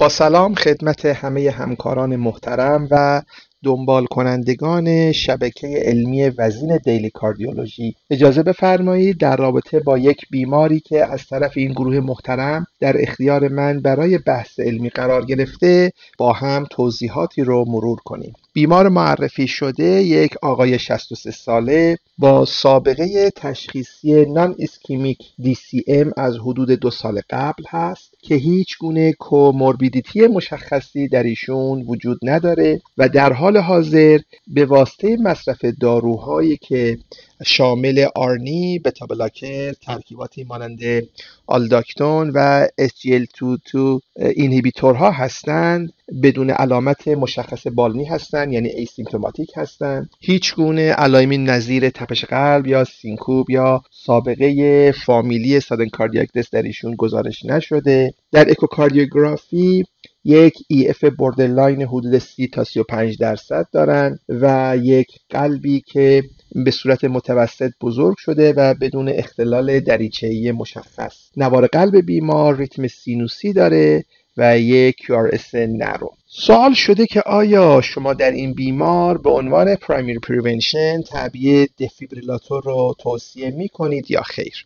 با سلام خدمت همه همکاران محترم و دنبال کنندگان شبکه علمی وزین Daily Cardiology. اجازه بفرمایید در رابطه با یک بیماری که از طرف این گروه محترم در اختیار من برای بحث علمی قرار گرفته با هم توضیحاتی رو مرور کنیم. بیمار معرفی شده یک آقای 63 ساله با سابقه تشخیصی non-ischemic DCM از حدود دو سال قبل هست که هیچ گونه comorbidity مشخصی در ایشون وجود نداره و در حال حاضر به واسطه مصرف داروهایی که شامل ARNI، beta blocker، ترکیباتی مانند Aldactone و SGLT2 inhibitor ها هستند بدون علامت مشخص بالینی هستند یعنی asymptomatic هستند هیچ گونه علائمی نظیر تپش قلب یا سنکوپ یا سابقه فامیلی sudden cardiac در ایشون گزارش نشده. در اکوکاردیوگرافی یک EF borderline حدود 30 تا 35 درصد دارند و یک قلبی که به صورت متوسط بزرگ شده و بدون اختلال دریچه‌ای مشخص. نوار قلب بیمار ریتم سینوسی داره. و یک QRS narrow. سوال شده که آیا شما در این بیمار به عنوان primary prevention تعبیه دفیبریلاتور رو توصیه می کنید یا خیر؟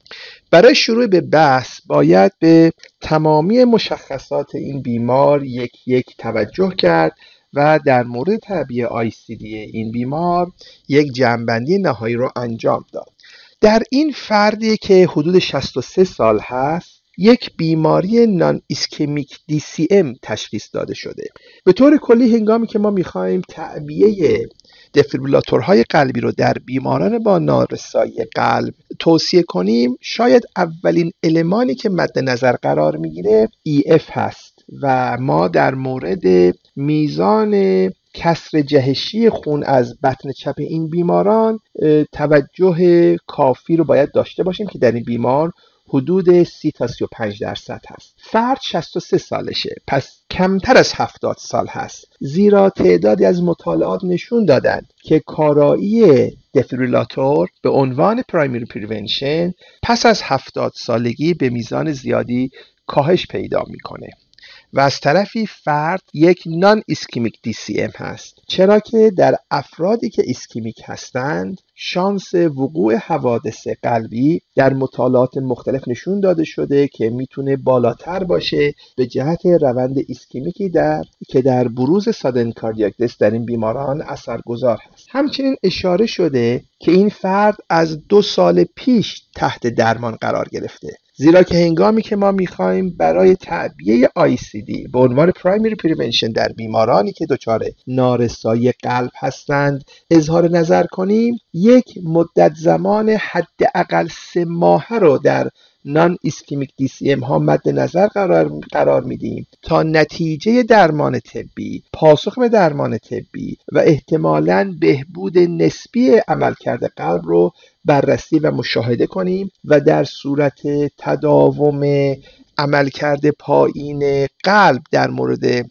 برای شروع به بحث باید به تمامی مشخصات این بیمار یک یک توجه کرد و در مورد تعبیه ICD این بیمار یک جمع‌بندی نهایی رو انجام داد. در این فردی که حدود 63 سال هست یک بیماری non-ischemic DCM تشخیص داده شده. به طور کلی هنگامی که ما می‌خوایم تعبیه دفیبریلاتورهای قلبی رو در بیماران با نارسایی قلب توصیه کنیم شاید اولین المانی که مد نظر قرار می‌گیره EF هست و ما در مورد میزان کسر جهشی خون از بطن چپ این بیماران توجه کافی رو باید داشته باشیم که در این بیمار حدود 30 تا 35 درصد هست. فرد 63 سالشه. پس کمتر از 70 سال هست. زیرا تعدادی از مطالعات نشون دادند که کارایی دفیبریلاتور به عنوان primary prevention پس از 70 سالگی به میزان زیادی کاهش پیدا می‌کنه. و از طرفی فرد یک non-ischemic DCM هست. چرا که در افرادی که ischemic هستند شانس وقوع حوادث قلبی در مطالعات مختلف نشون داده شده که می‌تونه بالاتر باشه به جهت روند ischemic ی در که در بروز sudden cardiac در این بیماران اثرگذار هست. همچنین اشاره شده که این فرد از دو سال پیش تحت درمان قرار گرفته. زیرا که هنگامی که ما می‌خوایم برای تعبیه دی به عنوان primary prevention در بیمارانی که دچار نارسایی قلب هستند اظهار نظر کنیم یک مدت زمان حداقل سه ماهه رو در non-ischemic ام ها مد نظر قرار, قرار میدیم تا نتیجه درمان طبی پاسخ به درمان طبی و احتمالا بهبود نسبی عملکرد قلب رو بررسی و مشاهده کنیم و در صورت تداوم عملکرد پایین قلب در مورد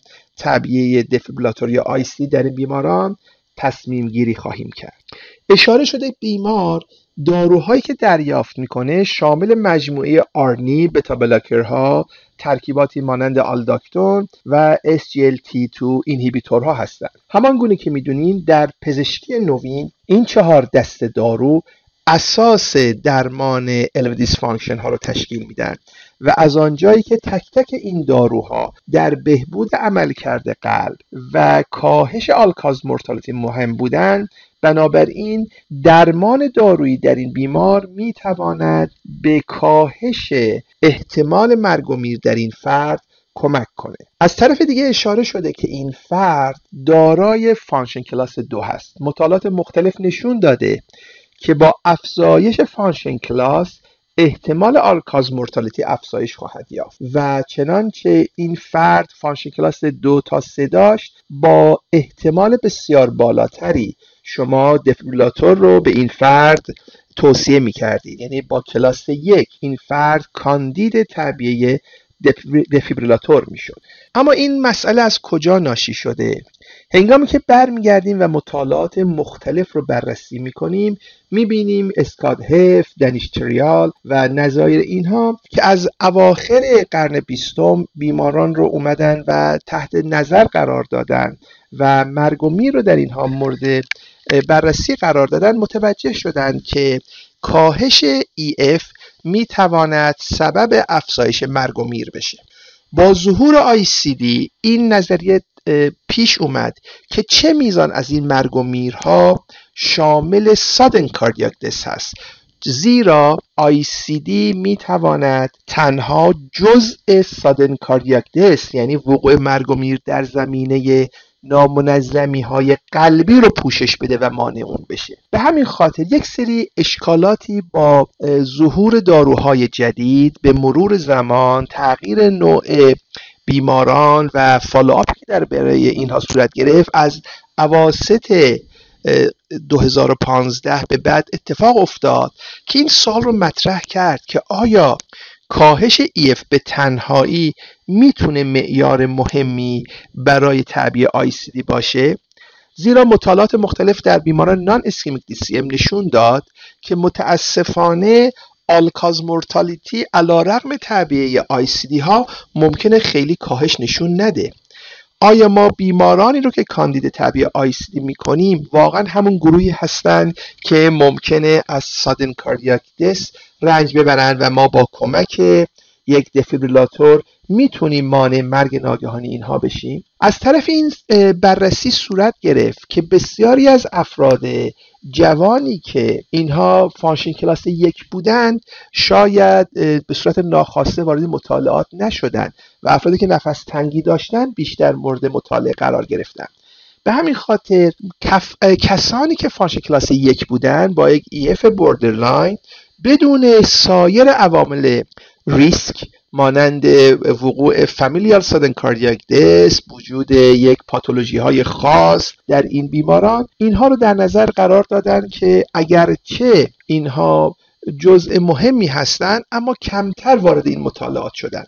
دفیبراتور یا آیسی در بیماران تصمیم گیری خواهیم کرد. اشاره شده بیمار داروهایی که دریافت می‌کنه شامل مجموعه آرنی بتا بلاکرها ترکیباتی مانند آلداکتون و SGLT2 اینهیبیتورها هستند. همان گونه که می‌دونین در پزشکی نوین این چهار دست دارو اساس درمان LV dysfunction ها رو تشکیل میدن و از آنجایی که تک تک این داروها در بهبود عملکرد قلب و کاهش all-cause mortality مهم بودند بنابراین درمان دارویی در این بیمار می تواند به کاهش احتمال مرگ و میر در این فرد کمک کنه. از طرف دیگه اشاره شده که این فرد دارای function class دو هست. مطالعات مختلف نشون داده که با افزایش function class احتمال all-cause mortality افزایش خواهد یافت و چنانچه این فرد function class دو تا سه داشت با احتمال بسیار بالاتری شما defibrillator رو به این فرد توصیه می کردید یعنی با کلاس یک این فرد کاندید طبیعه defibrillator می‌شد. اما این مسئله از کجا ناشی شده؟ هنگامی که برمیگردیم و مطالعات مختلف رو بررسی می‌کنیم می‌بینیم اسکاد هف، دنیش تریال و نظایر اینها که از اواخر قرن بیستم بیماران رو اومدن و تحت نظر قرار دادن و مرگ و میر رو در اینها مورد بررسی قرار دادن متوجه شدند که کاهش EF می تواند سبب افزایش مرگ و میر بشه. با ظهور ICD این نظریه پیش اومد که چه میزان از این مرگ و میرها شامل سادن کاردیاک دس هست. زیرا ICD می تواند تنها جزء سادن کاردیاک دس یعنی وقوع مرگ و میر در زمینه نامنظمی های قلبی رو پوشش بده و مانع اون بشه. به همین خاطر یک سری اشکالاتی با ظهور داروهای جدید به مرور زمان تغییر نوع بیماران و follow-up ی که در برای اینها صورت گرفت از اواسط 2015 به بعد اتفاق افتاد که این سوال رو مطرح کرد که آیا کاهش EF به تنهایی می‌تونه معیار مهمی برای تعبیه ICD باشه؟ زیرا مطالعات مختلف در بیماران non-ischemic ام نشون داد که متاسفانه آلکاز مورتالیتی علا رقم تعبیه دی ها ممکنه خیلی کاهش نشون نده. آیا ما بیمارانی رو که کاندید طبیعی آیسیدی می‌کنیم واقعا همون گروهی هستند که ممکنه از سادن کاردیاک دس رنج ببرند و ما با کمک یک دفیبریلاتور می‌تونیم مانع مرگ ناگهانی اینها بشیم؟ از طرف این بررسی صورت گرفت که بسیاری از افراد جوانی که اینها function class یک بودند شاید به صورت ناخواسته وارد مطالعات نشدند و افرادی که نفس تنگی داشتند بیشتر مورد مطالعه قرار گرفتند. به همین خاطر کسانی که function class یک بودند با یک EF borderline بدون سایر عوامل ریسک مانند وقوع فامیلیال سادن کاردیاک دس وجود یک پاتولوژی های خاص در این بیماران اینها رو در نظر قرار دادن که اگرچه اینها جزء مهمی هستند اما کمتر وارد این مطالعات شدن.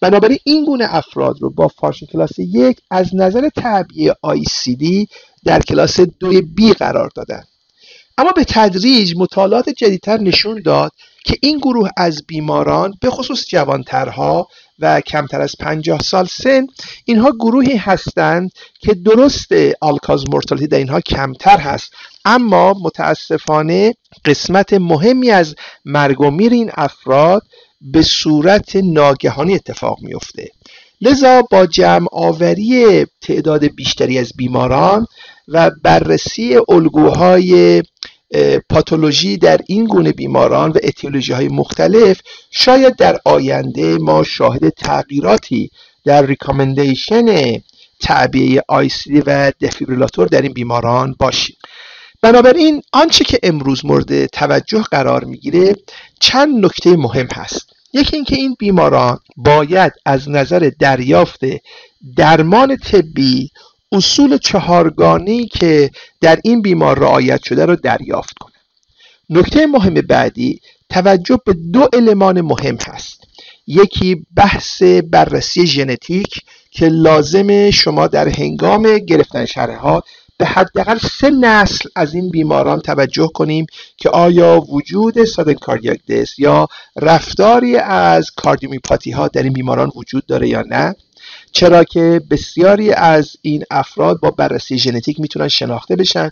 بنابراین این گونه افراد رو با فارشن کلاس یک از نظر تعبیه دی در کلاس دوی بی قرار دادن. اما به تدریج مطالعات جدیدتر نشون داد که این گروه از بیماران به خصوص جوانترها و کمتر از 50 سال سن اینها گروهی هستند که درست آلکاز مورتالیتی در اینها کمتر هست. اما متاسفانه قسمت مهمی از مرگ و میر این افراد به صورت ناگهانی اتفاق میفته لذا با جمع آوری تعداد بیشتری از بیماران و بررسی الگوهای پاتولوژی در این گونه بیماران و اتیولوژی های مختلف شاید در آینده ما شاهد تغییراتی در ریکامندیشن تعبیه آیسیدی و دفیبریلاتور در این بیماران باشیم. بنابراین آنچه که امروز مورد توجه قرار می‌گیره چند نکته مهم هست. یکی اینکه این بیماران باید از نظر دریافت درمان طبی اصول چهارگانی که در این بیمار رعایت شده رو دریافت کنه. نکته مهم بعدی توجه به دو المان مهم هست. یکی بحث بررسی ژنتیک که لازم شما در هنگام گرفتن شرح به حداقل سه نسل از این بیماران توجه کنیم که آیا وجود سادن کاردیاک دس یا رفتاری از کاردیومیپاتی ها در این بیماران وجود داره یا نه. چرا که بسیاری از این افراد با بررسی ژنتیک می‌تونن شناخته بشن.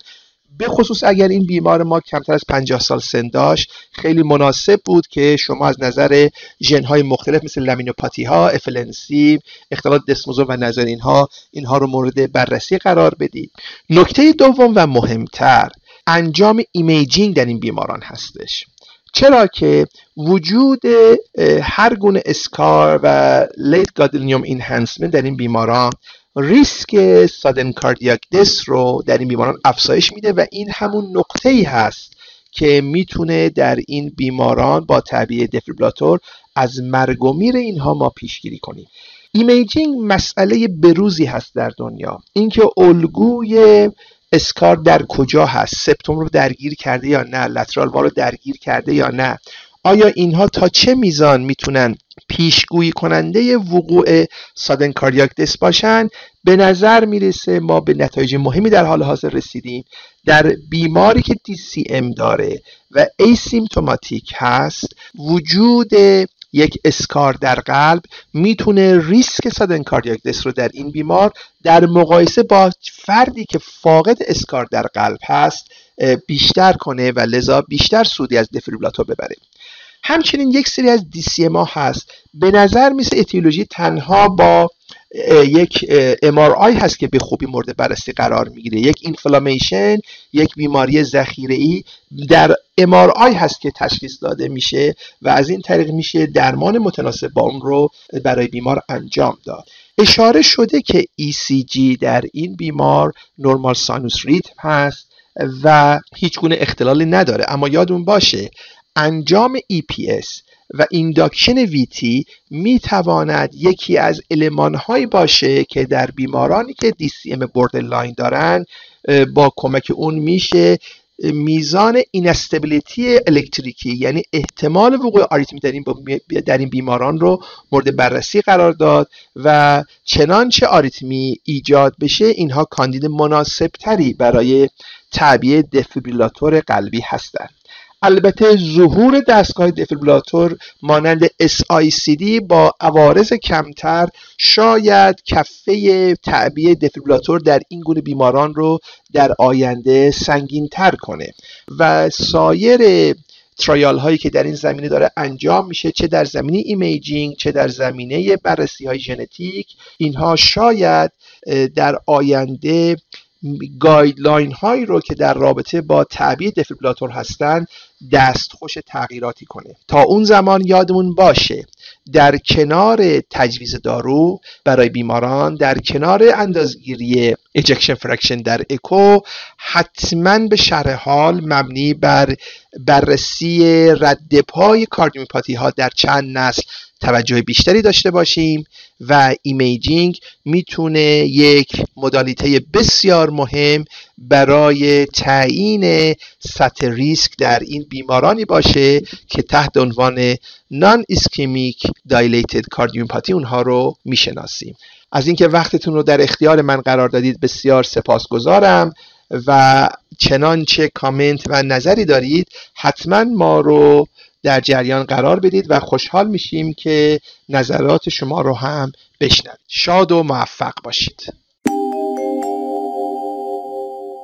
به خصوص اگر این بیمار ما کمتر از 50 سال سن داشت خیلی مناسب بود که شما از نظر ژنهای مختلف مثل laminopathy ها FLNC اختلال دسموزو و نظر اینها اینها رو مورد بررسی قرار بدید. نکته دوم و مهمتر انجام imaging در این بیماران هستش. چرا که وجود هر گونه scar و late gadolinium enhancement در این بیماران risk sudden cardiac death رو در این بیماران افزایش میده و این همون نقطه ای هست که می‌تونه در این بیماران با تعبیه defibrillator از مرگ و میر اینها ما پیشگیری کنیم. imaging مسئله به‌روزی هست در دنیا. اینکه الگوی scar در کجا هست؟ septum رو درگیر کرده یا نه؟ lateral wall رو درگیر کرده یا نه؟ آیا اینها تا چه میزان می‌تونن پیشگویی کننده وقوع sudden cardiac باشن؟ به نظر می‌رسه ما به نتایج مهمی در حال حاضر رسیدیم. در بیماری که DCM داره و asymptomatic هست وجود یک scar در قلب می‌تونه risk sudden cardiac death رو در این بیمار در مقایسه با فردی که فاقد scar در قلب هست بیشتر کنه و لذا بیشتر سودی از دفیبریلاتور ببره. همچنین یک سری از ما هست. به نظر مثل اتیولوژی تنها با یک MRI هست که به خوبی مورد بررسی قرار می‌گیره. یک اینفلامیشن یک بیماری ذخیره ای در MRI هست که تشخیص داده میشه و از این طریق میشه درمان متناسب با اون رو برای بیمار انجام داد. اشاره شده که ECG در این بیمار normal sinus rhythm هست و هیچ گونه اختلالی نداره اما یادمون باشه انجام EPS و induction VT می تواند یکی از هایی باشه که در بیمارانی که DCM line دارن با کمک اون میشه میزان instability الکتریکی یعنی احتمال وقوع آریتمی در این, در این بیماران رو مورد بررسی قرار داد و چنانچه آریتمی ایجاد بشه اینها کاندید مناسبتری برای تعبیه defibrillator قلبی هستند البته ظهور دستگاه defibrillator مانند S-ICD با عوارض کمتر شاید کفه تعبیه defibrillator در این گونه بیماران رو در آینده سنگین تر کنه و سایر trial هایی که در این زمینه داره انجام میشه چه در زمینه imaging چه در زمینه بررسی های ژنتیک اینها شاید در آینده guideline هایی رو که در رابطه با تعبیه defibrillator هستند دستخوش تغییراتی کنه. تا اون زمان یادمون باشه در کنار تجویز دارو برای بیماران در کنار اندازه‌گیری ejection fraction در اکو حتما به شرح حال مبنی بر بررسی رد پای cardiomyopathy ها در چند نسل توجه بیشتری داشته باشیم و imaging می‌تونه یک modality بسیار مهم برای تعیین سطح ریسک در این بیمارانی باشه که تحت عنوان non-ischemic dilated cardiomyopathy اونها رو می‌شناسیم. از اینکه وقتتون رو در اختیار من قرار دادید بسیار سپاسگزارم. و چنانچه کامنت و نظری دارید حتما ما رو در جریان قرار بدید و خوشحال میشیم که نظرات شما رو هم بشنوید. شاد و موفق باشید.